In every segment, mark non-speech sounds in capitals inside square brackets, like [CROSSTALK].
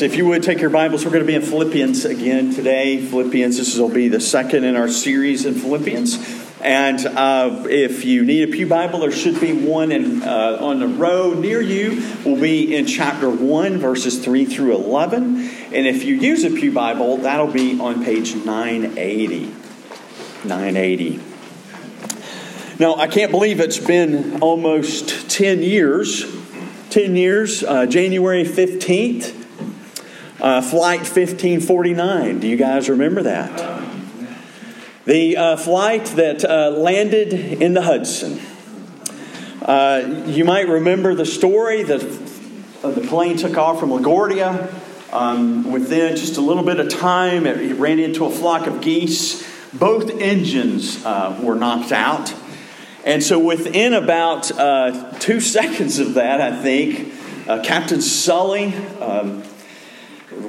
If you would take your Bibles, we're going to be in Philippians again today. Philippians, this will be the second in our series in Philippians. And uh, if you need a Pew Bible, there should be one in, uh, on the row near you. We'll be in chapter 1, verses 3 through 11. And if you use a Pew Bible, that'll be on page 980. 980. Now, I can't believe it's been almost 10 years. 10 years, uh, January 15th. Uh, flight 1549. Do you guys remember that? The uh, flight that uh, landed in the Hudson. Uh, you might remember the story that the plane took off from LaGuardia. Um, within just a little bit of time, it ran into a flock of geese. Both engines uh, were knocked out. And so, within about uh, two [LAUGHS] seconds of that, I think, Captain Sully. Um,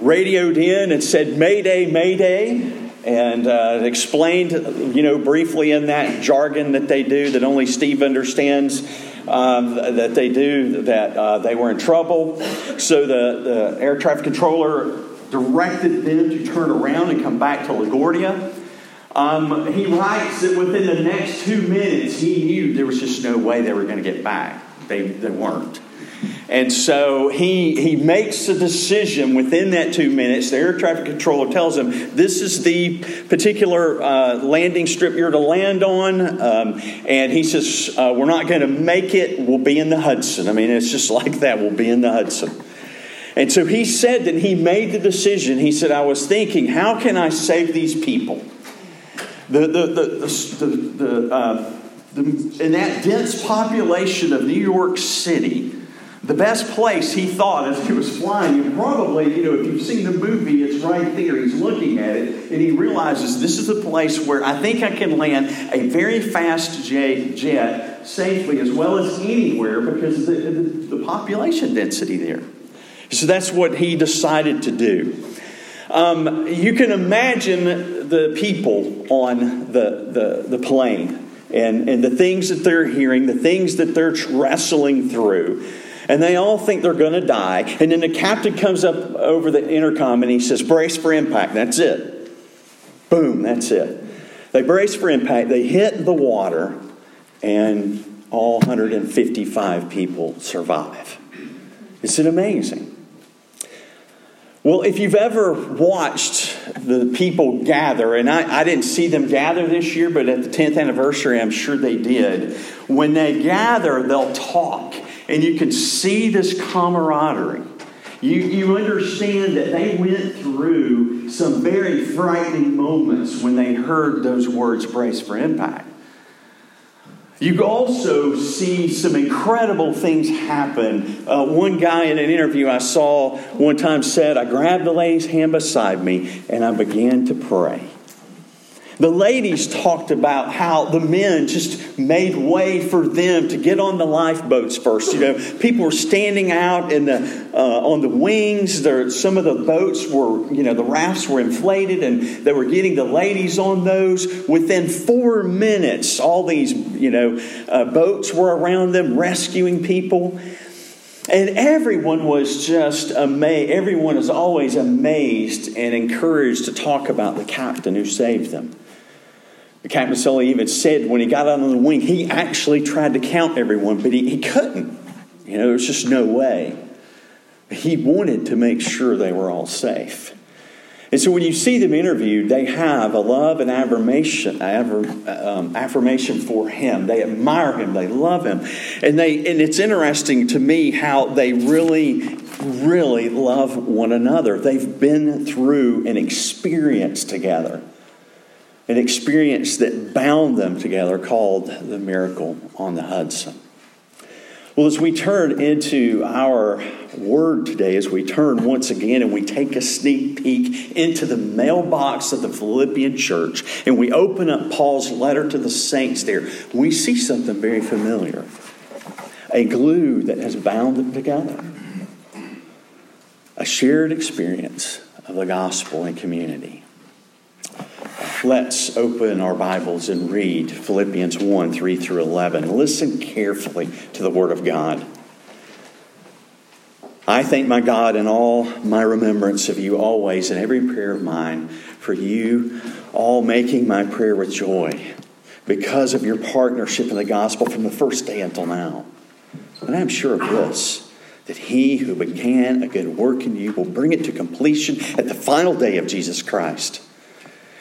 radioed in and said, Mayday, Mayday, and uh, explained, you know, briefly in that jargon that they do that only Steve understands. Um, that they do that uh, they were in trouble. So the, the air traffic controller directed them to turn around and come back to LaGuardia. Um, he writes that within the next two minutes, he knew there was just no way they were going to get back. They, they weren't. And so he, he makes a decision within that two minutes. The air traffic controller tells him, This is the particular uh, landing strip you're to land on. Um, and he says, uh, We're not going to make it. We'll be in the Hudson. I mean, it's just like that. We'll be in the Hudson. And so he said that he made the decision. He said, I was thinking, how can I save these people? The, the, the, the, the, uh, the, in that dense population of New York City, the best place he thought as he was flying, and probably, you know, if you've seen the movie, it's right there. He's looking at it, and he realizes this is the place where I think I can land a very fast jet safely as well as anywhere because the, the, the population density there. So that's what he decided to do. Um, you can imagine the people on the, the, the plane and, and the things that they're hearing, the things that they're wrestling through and they all think they're going to die. And then the captain comes up over the intercom and he says, Brace for impact. That's it. Boom, that's it. They brace for impact, they hit the water, and all 155 people survive. Isn't it amazing? Well, if you've ever watched the people gather, and I, I, didn't see them gather this year, but at the 10th anniversary, I'm sure they did. When they gather, they'll talk and you can see this camaraderie. You, you understand that they went through some very frightening moments when they heard those words, brace for impact. You also see some incredible things happen. Uh, one guy in an interview I saw one time said, I grabbed the lady's hand beside me and I began to pray. The ladies talked about how the men just made way for them to get on the lifeboats first. You know, people were standing out in the uh, on the wings. There, some of the boats were, you know, the rafts were inflated, and they were getting the ladies on those. Within four minutes, all these, you know, uh, boats were around them rescuing people. And everyone was just amazed. Everyone is always amazed and encouraged to talk about the captain who saved them. Captain Sully even said when he got out on the wing, he actually tried to count everyone, but he, he couldn't. You know, there's just no way. He wanted to make sure they were all safe. And so when you see them interviewed, they have a love and affirmation, um, affirmation for him. They admire him, they love him. And, they, and it's interesting to me how they really, really love one another. They've been through an experience together an experience that bound them together called the miracle on the Hudson. Well, as we turn into our word today, as we turn once again and we take a sneak peek into the mailbox of the Philippian church and we open up Paul's letter to the saints there, we see something very familiar a glue that has bound them together, a shared experience of the gospel and community. Let's open our Bibles and read Philippians 1 3 through 11. Listen carefully to the Word of God. I thank my God in all my remembrance of you always in every prayer of mine, for you all making my prayer with joy because of your partnership in the gospel from the first day until now. And I'm sure of this that he who began a good work in you will bring it to completion at the final day of Jesus Christ.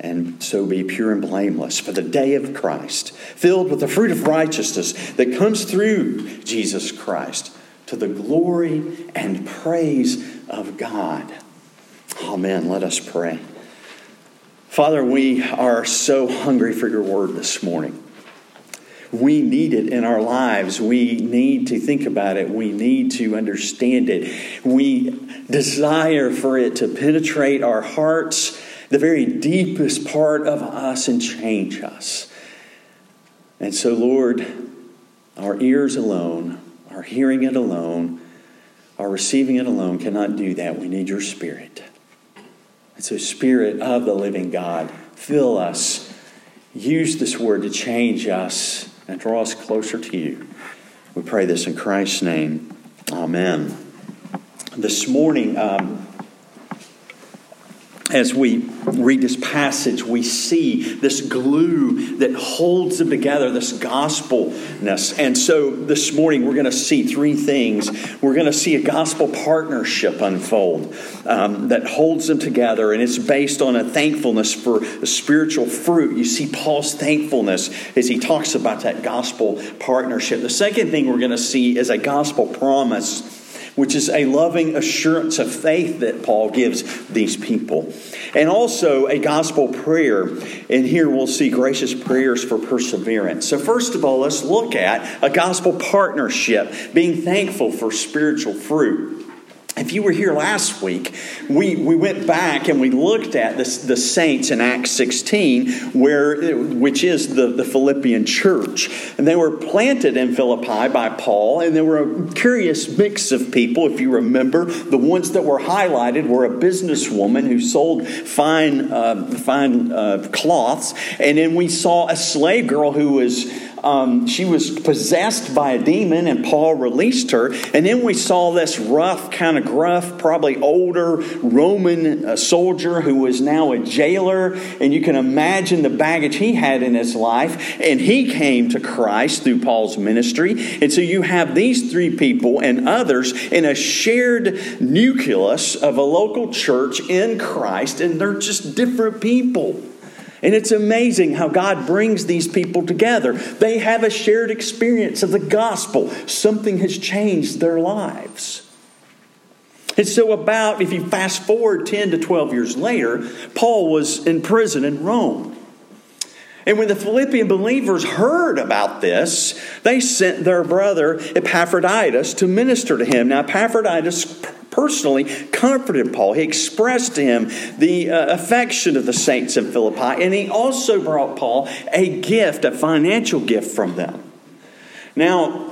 and so be pure and blameless for the day of Christ, filled with the fruit of righteousness that comes through Jesus Christ to the glory and praise of God. Amen. Let us pray. Father, we are so hungry for your word this morning. We need it in our lives. We need to think about it. We need to understand it. We desire for it to penetrate our hearts the very deepest part of us and change us. And so, Lord, our ears alone, our hearing it alone, our receiving it alone cannot do that. We need your Spirit. And so, Spirit of the living God, fill us. Use this word to change us and draw us closer to you. We pray this in Christ's name. Amen. This morning, um, as we read this passage, we see this glue that holds them together, this gospelness. And so this morning, we're going to see three things. We're going to see a gospel partnership unfold um, that holds them together, and it's based on a thankfulness for the spiritual fruit. You see Paul's thankfulness as he talks about that gospel partnership. The second thing we're going to see is a gospel promise which is a loving assurance of faith that Paul gives these people. And also a gospel prayer. And here we'll see gracious prayers for perseverance. So, first of all, let's look at a gospel partnership, being thankful for spiritual fruit. If you were here last week, we, we went back and we looked at this, the saints in Acts 16, where, which is the, the Philippian church. And they were planted in Philippi by Paul, and there were a curious mix of people, if you remember. The ones that were highlighted were a businesswoman who sold fine, uh, fine uh, cloths, and then we saw a slave girl who was um, she was possessed by a demon, and Paul released her. And then we saw this rough, kind of gruff, probably older Roman uh, soldier who was now a jailer. And you can imagine the baggage he had in his life. And he came to Christ through Paul's ministry. And so you have these three people and others in a shared nucleus of a local church in Christ, and they're just different people. And it's amazing how God brings these people together. They have a shared experience of the gospel. Something has changed their lives. And so, about, if you fast forward 10 to 12 years later, Paul was in prison in Rome. And when the Philippian believers heard about this, they sent their brother Epaphroditus to minister to him. Now, Epaphroditus personally comforted Paul. He expressed to him the uh, affection of the saints in Philippi, and he also brought Paul a gift, a financial gift from them. Now,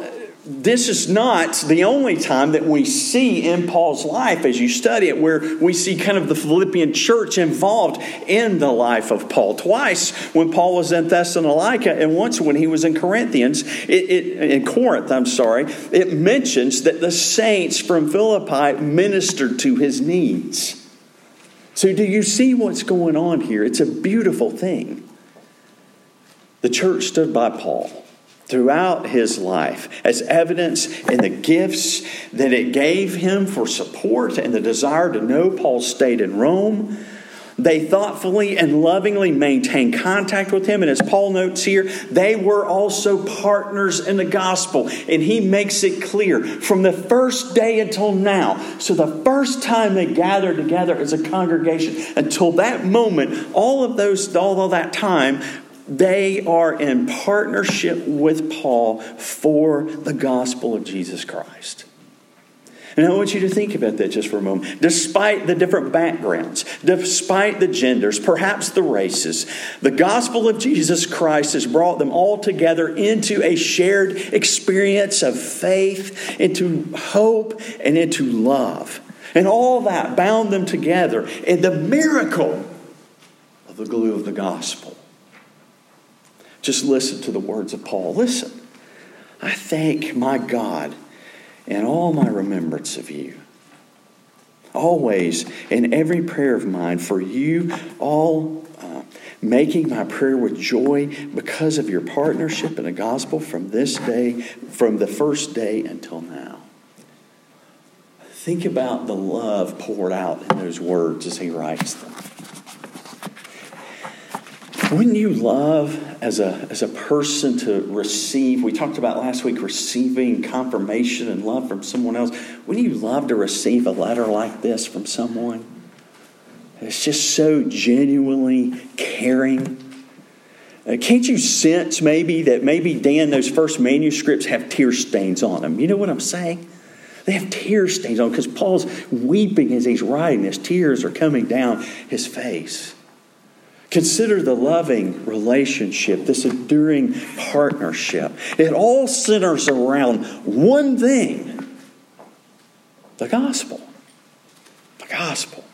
this is not the only time that we see in Paul's life as you study it, where we see kind of the Philippian church involved in the life of Paul. Twice when Paul was in Thessalonica, and once when he was in Corinthians, it, it, in Corinth, I'm sorry, it mentions that the saints from Philippi ministered to his needs. So, do you see what's going on here? It's a beautiful thing. The church stood by Paul throughout his life as evidence in the gifts that it gave him for support and the desire to know Paul stayed in Rome. They thoughtfully and lovingly maintained contact with him. And as Paul notes here, they were also partners in the gospel. And he makes it clear from the first day until now. So, the first time they gathered together as a congregation until that moment, all of those, all of that time, they are in partnership with Paul for the gospel of Jesus Christ. And I want you to think about that just for a moment. Despite the different backgrounds, despite the genders, perhaps the races, the gospel of Jesus Christ has brought them all together into a shared experience of faith, into hope, and into love. And all that bound them together in the miracle of the glue of the gospel. Just listen to the words of Paul. Listen. I thank my God in all my remembrance of you. Always, in every prayer of mine, for you all, uh, making my prayer with joy because of your partnership in the gospel from this day, from the first day until now. Think about the love poured out in those words as he writes them. Wouldn't you love as a, as a person to receive? We talked about last week receiving confirmation and love from someone else. Wouldn't you love to receive a letter like this from someone? It's just so genuinely caring. Uh, can't you sense maybe that maybe Dan, those first manuscripts have tear stains on them? You know what I'm saying? They have tear stains on because Paul's weeping as he's writing this. Tears are coming down his face. Consider the loving relationship, this enduring partnership. It all centers around one thing the gospel. The gospel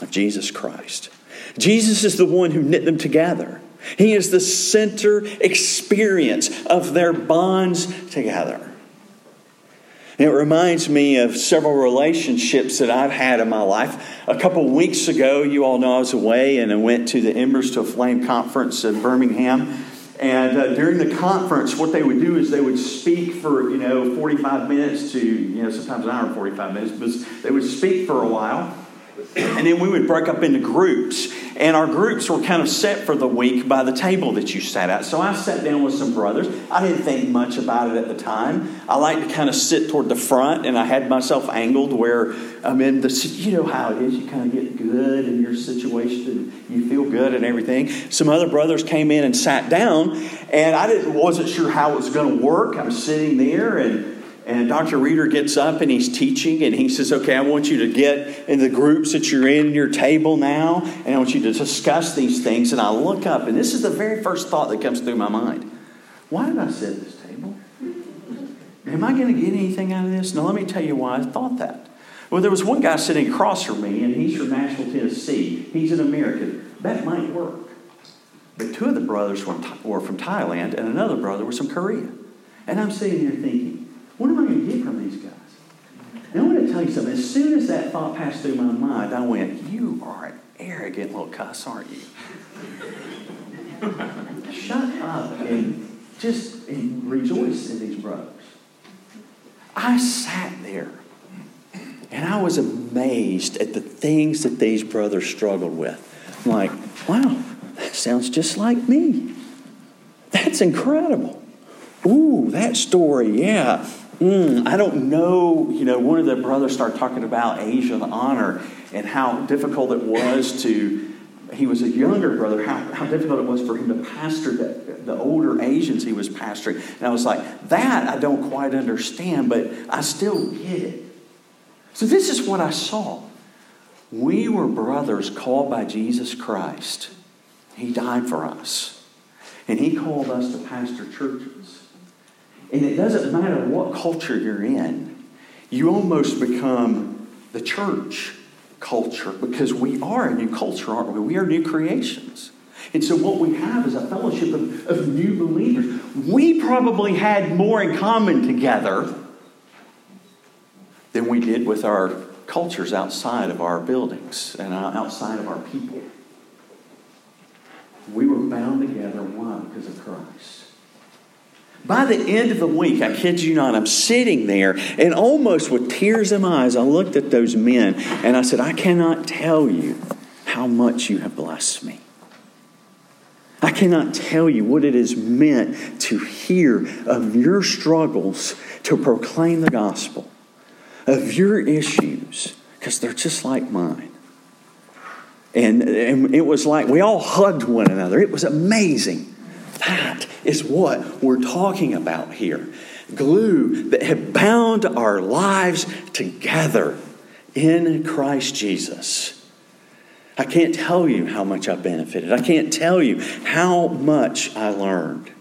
of Jesus Christ. Jesus is the one who knit them together. He is the center experience of their bonds together. It reminds me of several relationships that I've had in my life. A couple weeks ago, you all know I was away and I went to the Embers to a Flame conference in Birmingham. And uh, during the conference, what they would do is they would speak for, you know, 45 minutes to, you know, sometimes an hour and 45 minutes, but they would speak for a while. And then we would break up into groups. And our groups were kind of set for the week by the table that you sat at. So I sat down with some brothers. I didn't think much about it at the time. I like to kind of sit toward the front, and I had myself angled where I'm in the, you know how it is. You kind of get good in your situation, and you feel good and everything. Some other brothers came in and sat down, and I didn't, wasn't sure how it was going to work. I was sitting there, and and Dr. Reeder gets up and he's teaching, and he says, Okay, I want you to get in the groups that you're in your table now, and I want you to discuss these things. And I look up, and this is the very first thought that comes through my mind Why did I sit at this table? Am I going to get anything out of this? Now, let me tell you why I thought that. Well, there was one guy sitting across from me, and he's from Nashville, Tennessee. He's an American. That might work. But two of the brothers were from Thailand, and another brother was from Korea. And I'm sitting here thinking, what am I going to get from these guys? And I want to tell you something. As soon as that thought passed through my mind, I went, You are an arrogant little cuss, aren't you? Shut up and just and rejoice in these brothers. I sat there and I was amazed at the things that these brothers struggled with. I'm like, wow, that sounds just like me. That's incredible. Ooh, that story, yeah. Mm, I don't know. You know, one of the brothers started talking about Asia the honor and how difficult it was to. He was a younger brother. How, how difficult it was for him to pastor the, the older Asians he was pastoring. And I was like, that I don't quite understand, but I still get it. So this is what I saw. We were brothers called by Jesus Christ. He died for us. And he called us to pastor churches. And it doesn't matter what culture you're in, you almost become the church culture because we are a new culture, aren't we? We are new creations. And so, what we have is a fellowship of, of new believers. We probably had more in common together than we did with our cultures outside of our buildings and uh, outside of our people. We were bound together, why? Because of Christ. By the end of the week, I kid you not, I'm sitting there and almost with tears in my eyes, I looked at those men and I said, I cannot tell you how much you have blessed me. I cannot tell you what it is meant to hear of your struggles to proclaim the gospel, of your issues, because they're just like mine. And, and it was like we all hugged one another. It was amazing. That is what we're talking about here. glue that have bound our lives together in Christ Jesus. I can't tell you how much I benefited. I can't tell you how much I learned.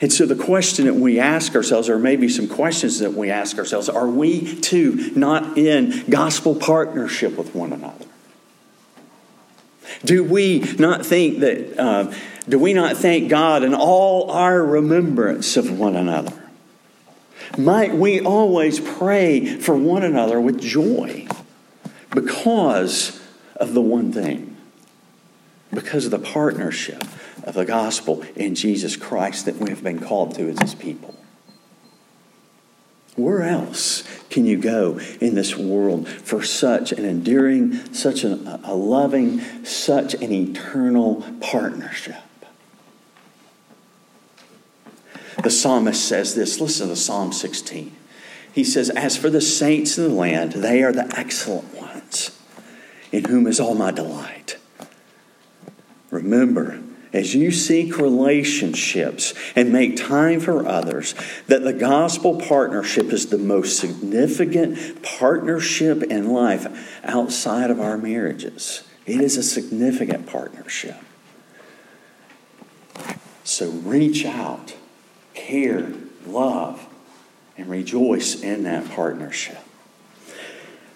And so the question that we ask ourselves, or maybe some questions that we ask ourselves, are we too not in gospel partnership with one another? Do we not think that, uh, do we not thank God in all our remembrance of one another? Might we always pray for one another with joy because of the one thing? Because of the partnership of the gospel in Jesus Christ that we have been called to as his people. Where else can you go in this world for such an enduring, such a, a loving, such an eternal partnership? The psalmist says this. Listen to Psalm 16. He says, As for the saints in the land, they are the excellent ones, in whom is all my delight. Remember, as you seek relationships and make time for others, that the gospel partnership is the most significant partnership in life outside of our marriages. It is a significant partnership. So reach out, care, love, and rejoice in that partnership.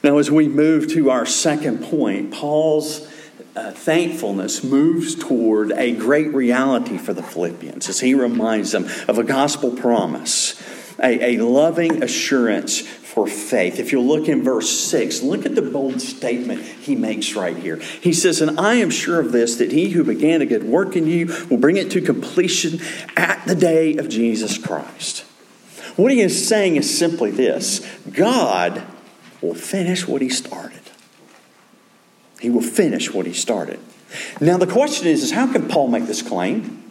Now, as we move to our second point, Paul's uh, thankfulness moves toward a great reality for the Philippians as he reminds them of a gospel promise, a, a loving assurance for faith. If you'll look in verse 6, look at the bold statement he makes right here. He says, And I am sure of this, that he who began a good work in you will bring it to completion at the day of Jesus Christ. What he is saying is simply this God will finish what he started. He will finish what he started. Now, the question is, is how can Paul make this claim?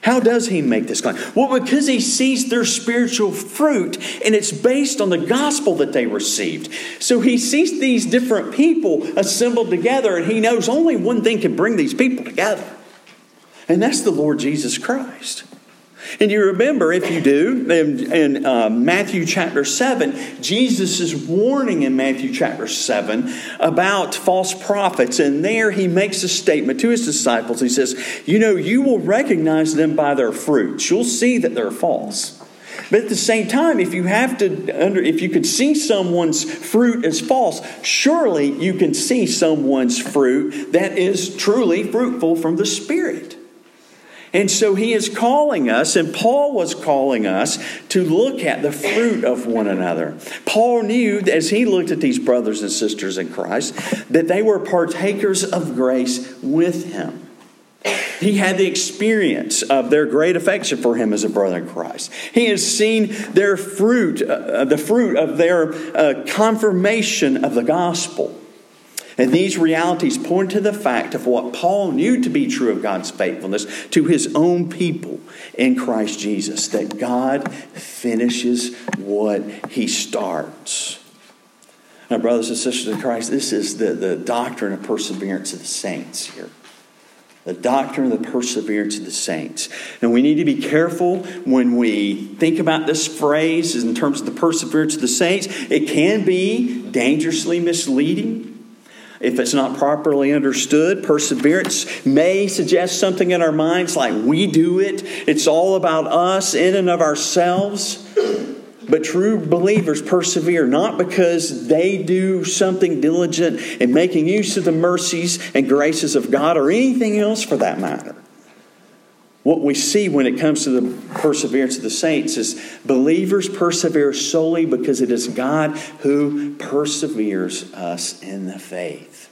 How does he make this claim? Well, because he sees their spiritual fruit and it's based on the gospel that they received. So he sees these different people assembled together and he knows only one thing can bring these people together, and that's the Lord Jesus Christ. And you remember, if you do, in, in uh, Matthew chapter 7, Jesus is warning in Matthew chapter 7 about false prophets. And there he makes a statement to his disciples. He says, You know, you will recognize them by their fruits, you'll see that they're false. But at the same time, if you have to under, if you could see someone's fruit as false, surely you can see someone's fruit that is truly fruitful from the Spirit. And so he is calling us, and Paul was calling us to look at the fruit of one another. Paul knew, as he looked at these brothers and sisters in Christ, that they were partakers of grace with him. He had the experience of their great affection for him as a brother in Christ. He has seen their fruit, uh, the fruit of their uh, confirmation of the gospel. And these realities point to the fact of what Paul knew to be true of God's faithfulness to his own people in Christ Jesus that God finishes what he starts. Now, brothers and sisters in Christ, this is the, the doctrine of perseverance of the saints here. The doctrine of the perseverance of the saints. And we need to be careful when we think about this phrase in terms of the perseverance of the saints. It can be dangerously misleading. If it's not properly understood, perseverance may suggest something in our minds like we do it. It's all about us in and of ourselves. But true believers persevere not because they do something diligent in making use of the mercies and graces of God or anything else for that matter. What we see when it comes to the perseverance of the saints is believers persevere solely because it is God who perseveres us in the faith.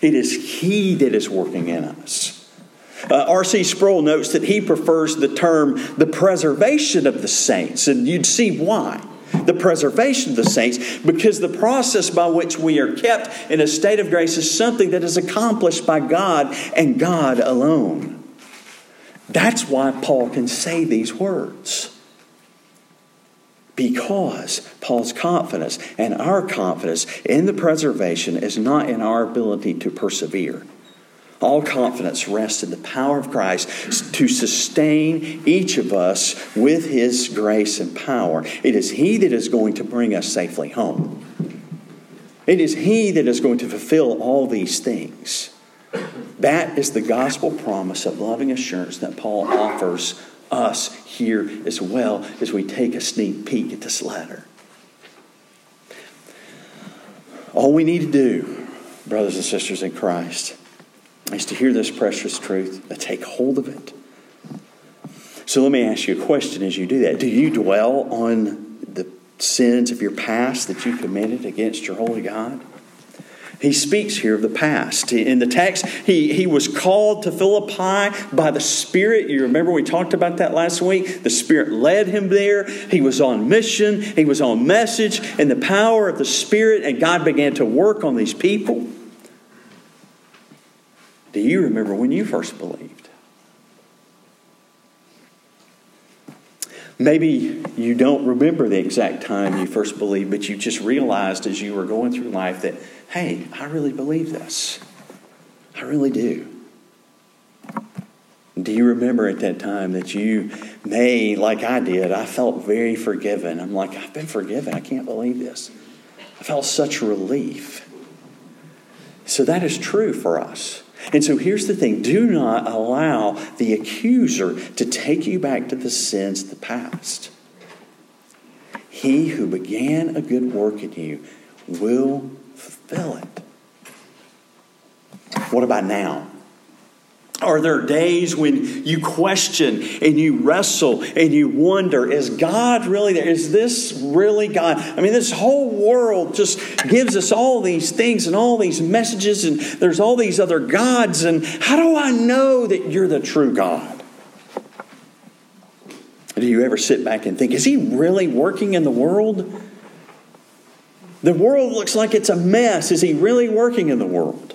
It is He that is working in us. Uh, R.C. Sproul notes that he prefers the term the preservation of the saints, and you'd see why. The preservation of the saints, because the process by which we are kept in a state of grace is something that is accomplished by God and God alone. That's why Paul can say these words. Because Paul's confidence and our confidence in the preservation is not in our ability to persevere. All confidence rests in the power of Christ to sustain each of us with His grace and power. It is He that is going to bring us safely home. It is He that is going to fulfill all these things. That is the gospel promise of loving assurance that Paul offers us here as well as we take a sneak peek at this letter. All we need to do, brothers and sisters in Christ, is to hear this precious truth and take hold of it. So let me ask you a question as you do that. Do you dwell on the sins of your past that you committed against your holy God? He speaks here of the past. In the text, he, he was called to Philippi by the Spirit. You remember we talked about that last week? The Spirit led him there. He was on mission, he was on message, and the power of the Spirit, and God began to work on these people. Do you remember when you first believed? Maybe you don't remember the exact time you first believed, but you just realized as you were going through life that, hey, I really believe this. I really do. Do you remember at that time that you may, like I did, I felt very forgiven? I'm like, I've been forgiven. I can't believe this. I felt such relief. So that is true for us. And so here's the thing do not allow the accuser to take you back to the sins of the past. He who began a good work in you will fulfill it. What about now? Are there days when you question and you wrestle and you wonder, is God really there? Is this really God? I mean, this whole world just gives us all these things and all these messages, and there's all these other gods, and how do I know that you're the true God? Do you ever sit back and think, is He really working in the world? The world looks like it's a mess. Is He really working in the world?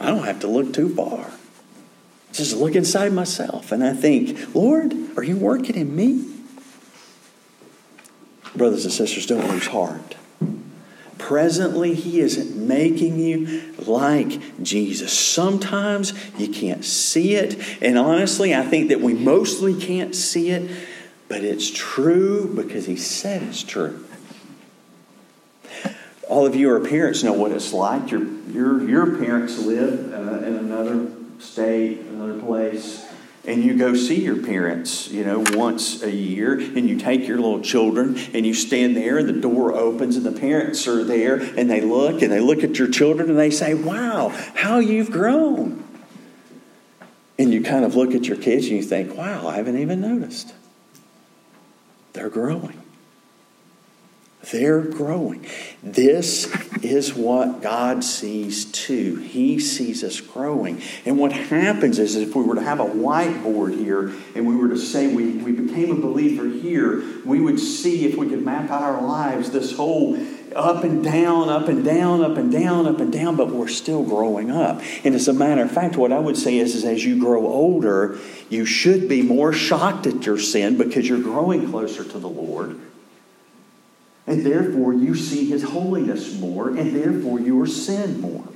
I don't have to look too far. Just look inside myself and I think, Lord, are you working in me? Brothers and sisters, don't lose heart. Presently, He is making you like Jesus. Sometimes you can't see it. And honestly, I think that we mostly can't see it, but it's true because He said it's true all of you are parents know what it's like. Your, your, your parents live uh, in another state, another place, and you go see your parents, you know, once a year, and you take your little children, and you stand there, and the door opens, and the parents are there, and they look, and they look at your children, and they say, Wow, how you've grown. And you kind of look at your kids, and you think, Wow, I haven't even noticed. They're growing. They're growing. This is what God sees too. He sees us growing. And what happens is if we were to have a whiteboard here and we were to say we, we became a believer here, we would see if we could map out our lives this whole up and down, up and down, up and down, up and down, but we're still growing up. And as a matter of fact, what I would say is, is as you grow older, you should be more shocked at your sin because you're growing closer to the Lord and therefore, you see his holiness more, and therefore, your sin more.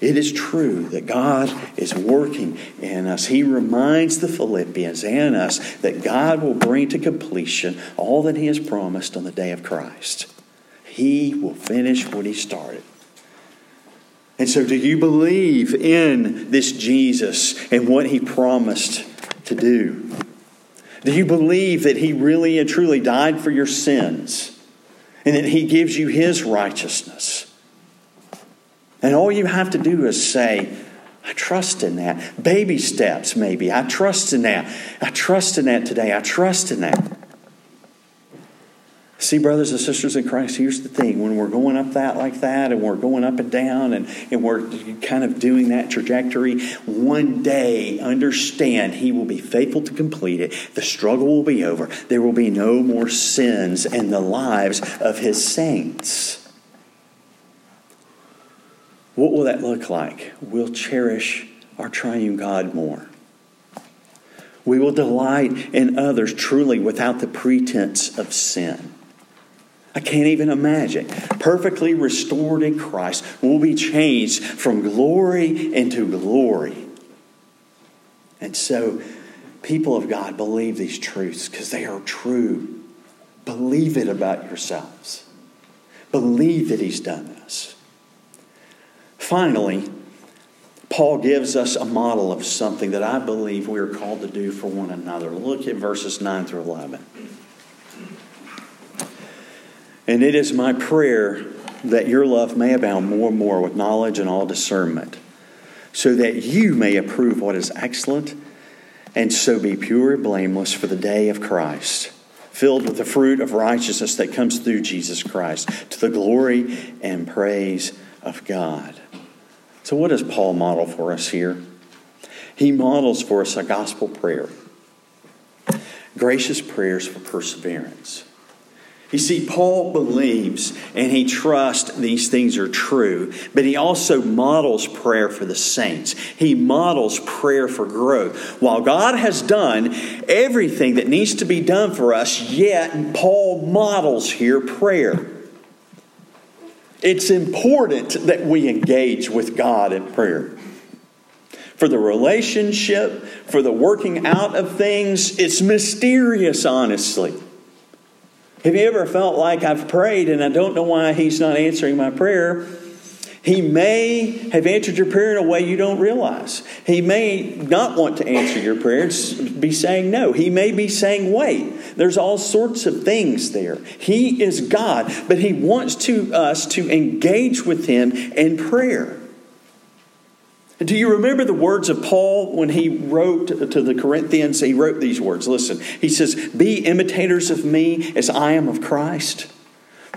It is true that God is working in us. He reminds the Philippians and us that God will bring to completion all that He has promised on the day of Christ. He will finish what He started. And so, do you believe in this Jesus and what He promised to do? Do you believe that He really and truly died for your sins and that He gives you His righteousness? And all you have to do is say, I trust in that. Baby steps, maybe. I trust in that. I trust in that today. I trust in that. See, brothers and sisters in Christ, here's the thing. When we're going up that like that, and we're going up and down, and, and we're kind of doing that trajectory, one day, understand He will be faithful to complete it. The struggle will be over. There will be no more sins in the lives of His saints. What will that look like? We'll cherish our triune God more. We will delight in others truly without the pretense of sin. I can't even imagine. Perfectly restored in Christ will be changed from glory into glory. And so, people of God, believe these truths because they are true. Believe it about yourselves. Believe that He's done this. Finally, Paul gives us a model of something that I believe we are called to do for one another. Look at verses 9 through 11. And it is my prayer that your love may abound more and more with knowledge and all discernment, so that you may approve what is excellent, and so be pure and blameless for the day of Christ, filled with the fruit of righteousness that comes through Jesus Christ, to the glory and praise of God. So, what does Paul model for us here? He models for us a gospel prayer, gracious prayers for perseverance. You see, Paul believes and he trusts these things are true, but he also models prayer for the saints. He models prayer for growth. While God has done everything that needs to be done for us, yet Paul models here prayer. It's important that we engage with God in prayer. For the relationship, for the working out of things, it's mysterious, honestly. Have you ever felt like I've prayed and I don't know why He's not answering my prayer? He may have answered your prayer in a way you don't realize. He may not want to answer your prayer, be saying no. He may be saying wait. There's all sorts of things there. He is God, but He wants to us to engage with Him in prayer. Do you remember the words of Paul when he wrote to the Corinthians? He wrote these words. Listen, he says, Be imitators of me as I am of Christ.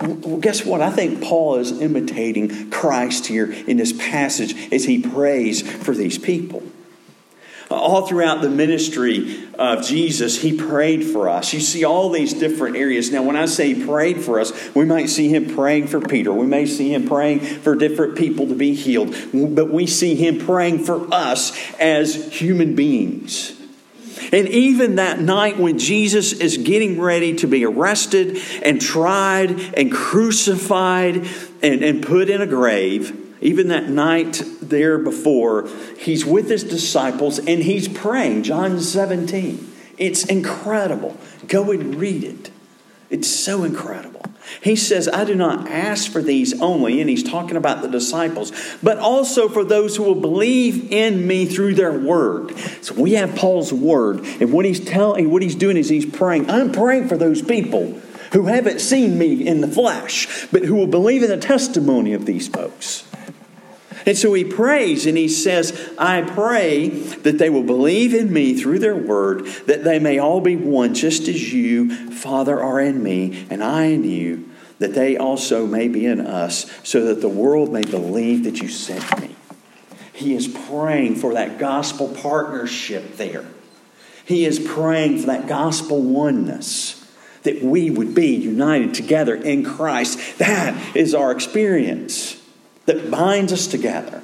Well, guess what? I think Paul is imitating Christ here in this passage as he prays for these people. All throughout the ministry of Jesus, he prayed for us. You see all these different areas. Now, when I say he prayed for us, we might see him praying for Peter. We may see him praying for different people to be healed. But we see him praying for us as human beings. And even that night when Jesus is getting ready to be arrested and tried and crucified and, and put in a grave, even that night there before, he's with his disciples and he's praying. John 17. It's incredible. Go and read it. It's so incredible. He says, I do not ask for these only, and he's talking about the disciples, but also for those who will believe in me through their word. So we have Paul's word, and what he's telling, what he's doing is he's praying. I'm praying for those people who haven't seen me in the flesh, but who will believe in the testimony of these folks. And so he prays and he says, I pray that they will believe in me through their word, that they may all be one, just as you, Father, are in me, and I in you, that they also may be in us, so that the world may believe that you sent me. He is praying for that gospel partnership there. He is praying for that gospel oneness that we would be united together in Christ. That is our experience that binds us together.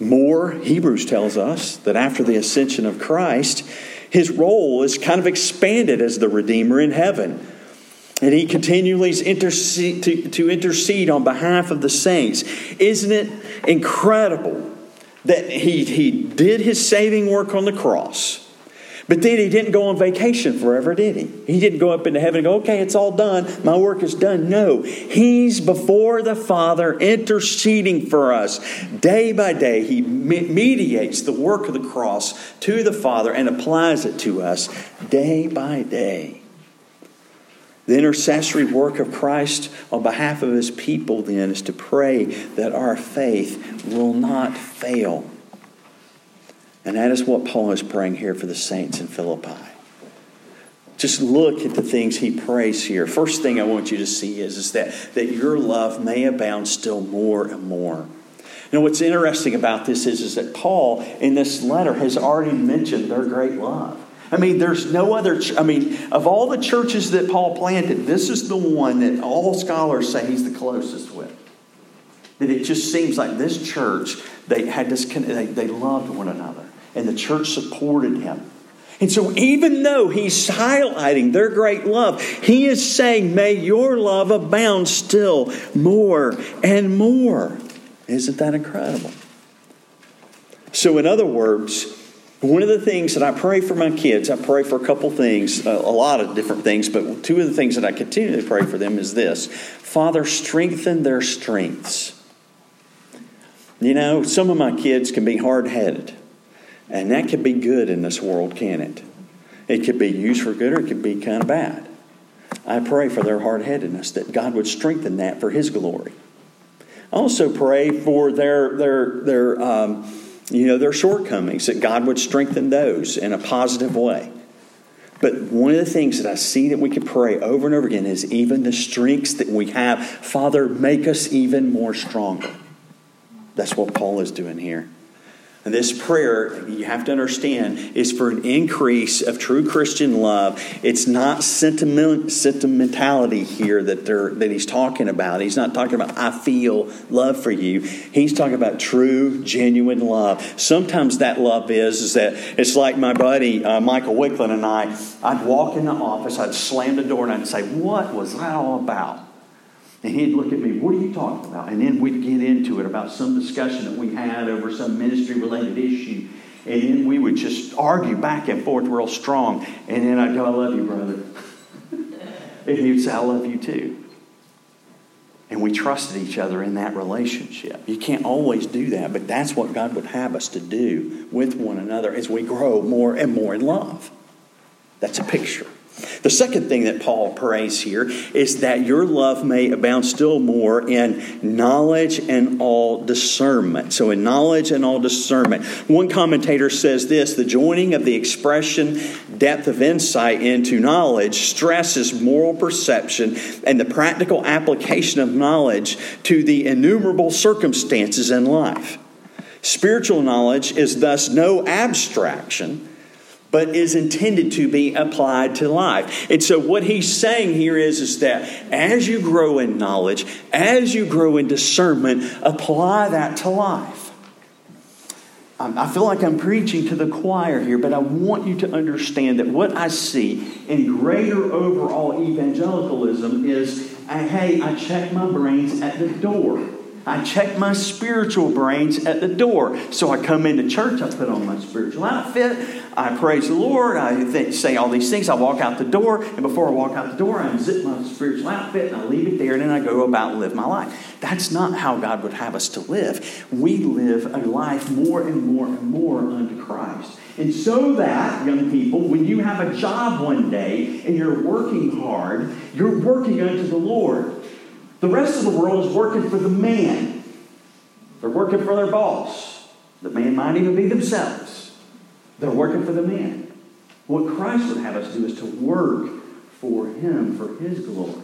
More, Hebrews tells us that after the ascension of Christ, his role is kind of expanded as the Redeemer in heaven. And he continually intercede, to, to intercede on behalf of the saints. Isn't it incredible that he, he did his saving work on the cross? But then he didn't go on vacation forever, did he? He didn't go up into heaven and go, okay, it's all done. My work is done. No. He's before the Father interceding for us. Day by day, he mediates the work of the cross to the Father and applies it to us day by day. The intercessory work of Christ on behalf of his people, then, is to pray that our faith will not fail. And that is what Paul is praying here for the saints in Philippi. Just look at the things he prays here. First thing I want you to see is, is that, that your love may abound still more and more. Know, what's interesting about this is, is that Paul, in this letter, has already mentioned their great love. I mean, there's no other, I mean, of all the churches that Paul planted, this is the one that all scholars say he's the closest with. That it just seems like this church, they had this, they, they loved one another and the church supported him. And so, even though he's highlighting their great love, he is saying, May your love abound still more and more. Isn't that incredible? So, in other words, one of the things that I pray for my kids, I pray for a couple things, a lot of different things, but two of the things that I continue to pray for them is this Father, strengthen their strengths. You know, some of my kids can be hard headed, and that could be good in this world, can it? It could be used for good or it could be kind of bad. I pray for their hard headedness, that God would strengthen that for His glory. I also pray for their, their, their, um, you know, their shortcomings, that God would strengthen those in a positive way. But one of the things that I see that we can pray over and over again is even the strengths that we have. Father, make us even more stronger. That's what Paul is doing here. And this prayer, you have to understand, is for an increase of true Christian love. It's not sentiment, sentimentality here that, that he's talking about. He's not talking about, I feel love for you. He's talking about true, genuine love. Sometimes that love is, is that it's like my buddy uh, Michael Wicklund and I, I'd walk in the office, I'd slam the door, and I'd say, What was that all about? And he'd look at me, what are you talking about? And then we'd get into it about some discussion that we had over some ministry related issue. And then we would just argue back and forth real strong. And then I'd go, I love you, brother. [LAUGHS] and he would say, I love you too. And we trusted each other in that relationship. You can't always do that, but that's what God would have us to do with one another as we grow more and more in love. That's a picture. The second thing that Paul prays here is that your love may abound still more in knowledge and all discernment. So, in knowledge and all discernment. One commentator says this the joining of the expression depth of insight into knowledge stresses moral perception and the practical application of knowledge to the innumerable circumstances in life. Spiritual knowledge is thus no abstraction but is intended to be applied to life. And so what he's saying here is, is that as you grow in knowledge, as you grow in discernment, apply that to life. I feel like I'm preaching to the choir here, but I want you to understand that what I see in greater overall evangelicalism is hey, I check my brains at the door. I check my spiritual brains at the door. So I come into church, I put on my spiritual outfit, I praise the Lord, I say all these things, I walk out the door, and before I walk out the door, I unzip my spiritual outfit and I leave it there, and then I go about and live my life. That's not how God would have us to live. We live a life more and more and more unto Christ. And so that, young people, when you have a job one day and you're working hard, you're working unto the Lord. The rest of the world is working for the man. They're working for their boss. The man might even be themselves. They're working for the man. What Christ would have us do is to work for Him, for His glory.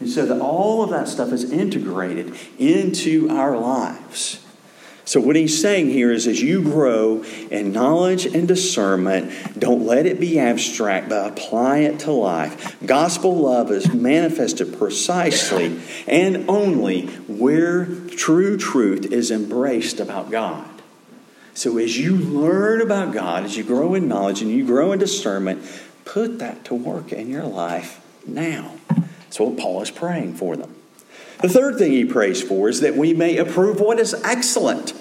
And so that all of that stuff is integrated into our lives. So, what he's saying here is as you grow in knowledge and discernment, don't let it be abstract, but apply it to life. Gospel love is manifested precisely and only where true truth is embraced about God. So, as you learn about God, as you grow in knowledge and you grow in discernment, put that to work in your life now. That's what Paul is praying for them. The third thing he prays for is that we may approve what is excellent.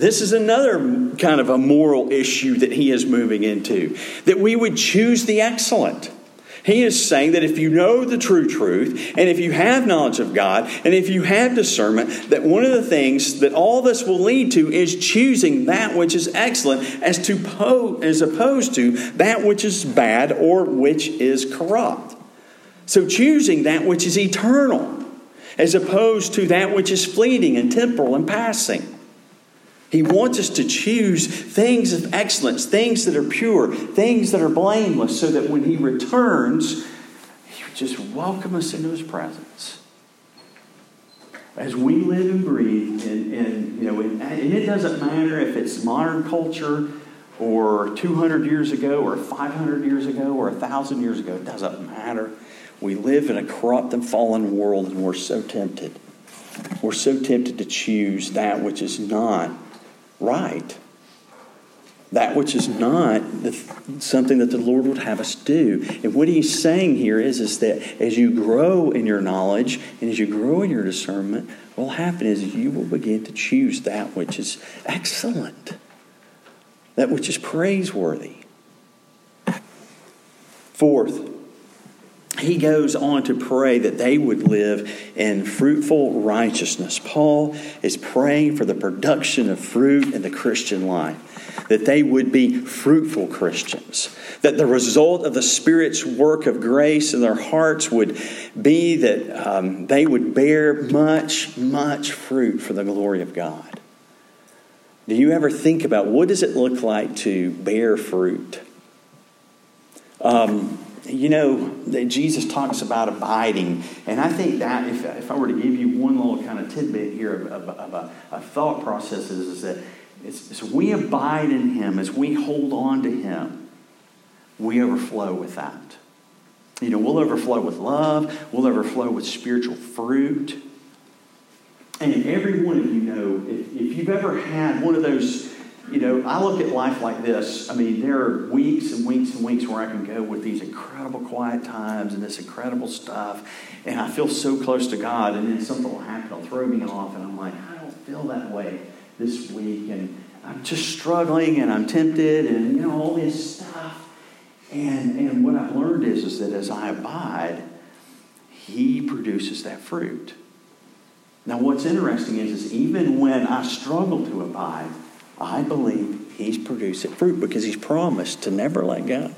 This is another kind of a moral issue that he is moving into, that we would choose the excellent. He is saying that if you know the true truth, and if you have knowledge of God, and if you have discernment, that one of the things that all this will lead to is choosing that which is excellent as, to po- as opposed to that which is bad or which is corrupt. So choosing that which is eternal as opposed to that which is fleeting and temporal and passing. He wants us to choose things of excellence, things that are pure, things that are blameless, so that when He returns, He would just welcome us into His presence. As we live and breathe, and, and you know, and, and it doesn't matter if it's modern culture or 200 years ago or 500 years ago or 1,000 years ago, it doesn't matter. We live in a corrupt and fallen world, and we're so tempted. We're so tempted to choose that which is not right. that which is not the, something that the Lord would have us do. And what he's saying here is, is that as you grow in your knowledge and as you grow in your discernment, what will happen is you will begin to choose that which is excellent, that which is praiseworthy. Fourth, he goes on to pray that they would live in fruitful righteousness. Paul is praying for the production of fruit in the Christian life that they would be fruitful Christians, that the result of the Spirit's work of grace in their hearts would be that um, they would bear much, much fruit for the glory of God. Do you ever think about what does it look like to bear fruit? Um, you know, that Jesus talks about abiding. And I think that if, if I were to give you one little kind of tidbit here of, of, of a, a, thought process is, is that as we abide in Him, as we hold on to Him, we overflow with that. You know, we'll overflow with love, we'll overflow with spiritual fruit. And every one of you know, if, if you've ever had one of those, you know, I look at life like this. I mean, there are weeks and weeks and weeks where I can go with these incredible quiet times and this incredible stuff, and I feel so close to God, and then something will happen, it'll throw me off, and I'm like, I don't feel that way this week, and I'm just struggling, and I'm tempted, and you know all this stuff. And and what I've learned is is that as I abide, He produces that fruit. Now, what's interesting is, is even when I struggle to abide, I believe He's producing fruit because He's promised to never let go.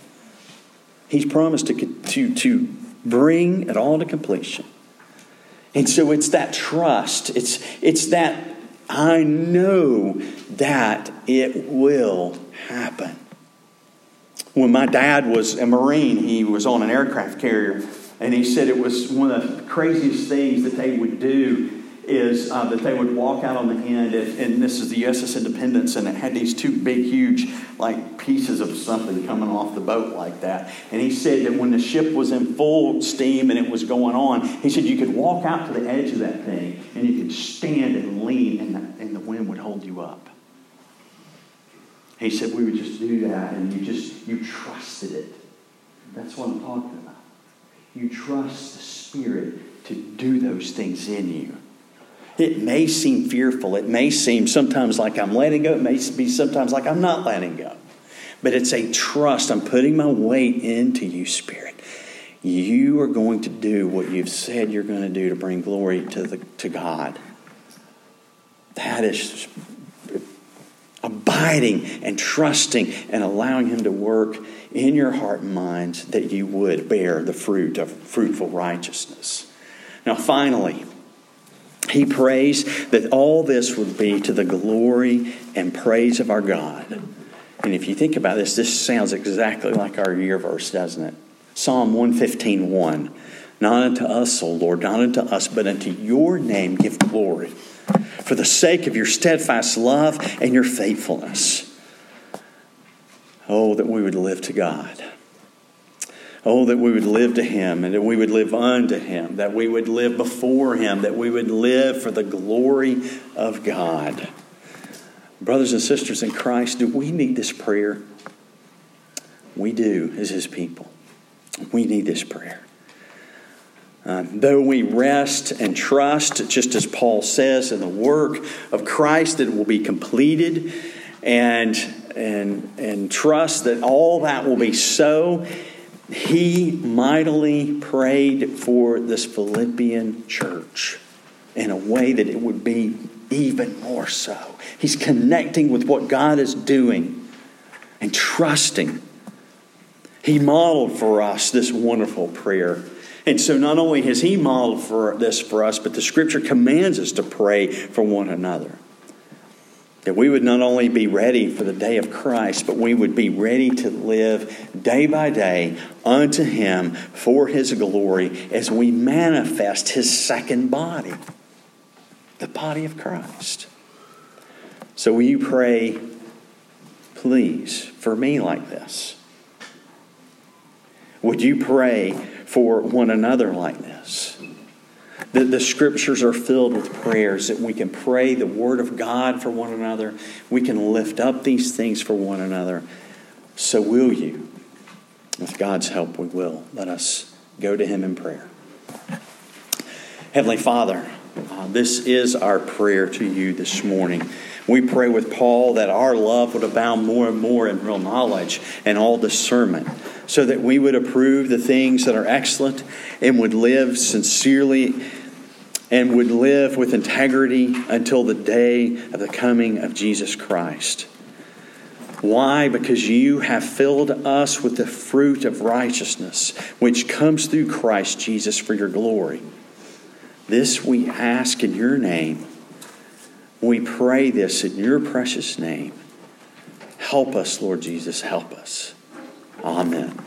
He's promised to, to, to bring it all to completion. And so it's that trust, it's, it's that I know that it will happen. When my dad was a Marine, he was on an aircraft carrier, and he said it was one of the craziest things that they would do is uh, that they would walk out on the end, if, and this is the USS Independence, and it had these two big, huge, like pieces of something coming off the boat like that. And he said that when the ship was in full steam and it was going on, he said you could walk out to the edge of that thing and you could stand and lean, and the, and the wind would hold you up. He said we would just do that, and you just you trusted it. That's what I'm talking about. You trust the Spirit to do those things in you. It may seem fearful. It may seem sometimes like I'm letting go. It may be sometimes like I'm not letting go. But it's a trust. I'm putting my weight into you, Spirit. You are going to do what you've said you're going to do to bring glory to, the, to God. That is abiding and trusting and allowing Him to work in your heart and minds that you would bear the fruit of fruitful righteousness. Now, finally, he prays that all this would be to the glory and praise of our God. And if you think about this, this sounds exactly like our year verse, doesn't it? Psalm 115 1. Not unto us, O Lord, not unto us, but unto your name give glory, for the sake of your steadfast love and your faithfulness. Oh, that we would live to God. Oh, that we would live to Him and that we would live unto Him, that we would live before Him, that we would live for the glory of God. Brothers and sisters in Christ, do we need this prayer? We do as His people. We need this prayer. Uh, though we rest and trust, just as Paul says, in the work of Christ that will be completed, and, and, and trust that all that will be so, he mightily prayed for this Philippian church in a way that it would be even more so. He's connecting with what God is doing and trusting. He modeled for us this wonderful prayer. And so not only has he modeled for this for us, but the scripture commands us to pray for one another. That we would not only be ready for the day of Christ, but we would be ready to live day by day unto Him for His glory as we manifest His second body, the body of Christ. So, will you pray, please, for me like this? Would you pray for one another like this? The, the scriptures are filled with prayers that we can pray the word of God for one another. We can lift up these things for one another. So, will you? With God's help, we will. Let us go to Him in prayer. Heavenly Father, uh, this is our prayer to you this morning. We pray with Paul that our love would abound more and more in real knowledge and all discernment, so that we would approve the things that are excellent and would live sincerely and would live with integrity until the day of the coming of Jesus Christ. Why? Because you have filled us with the fruit of righteousness, which comes through Christ Jesus for your glory. This we ask in your name. We pray this in your precious name. Help us, Lord Jesus, help us. Amen.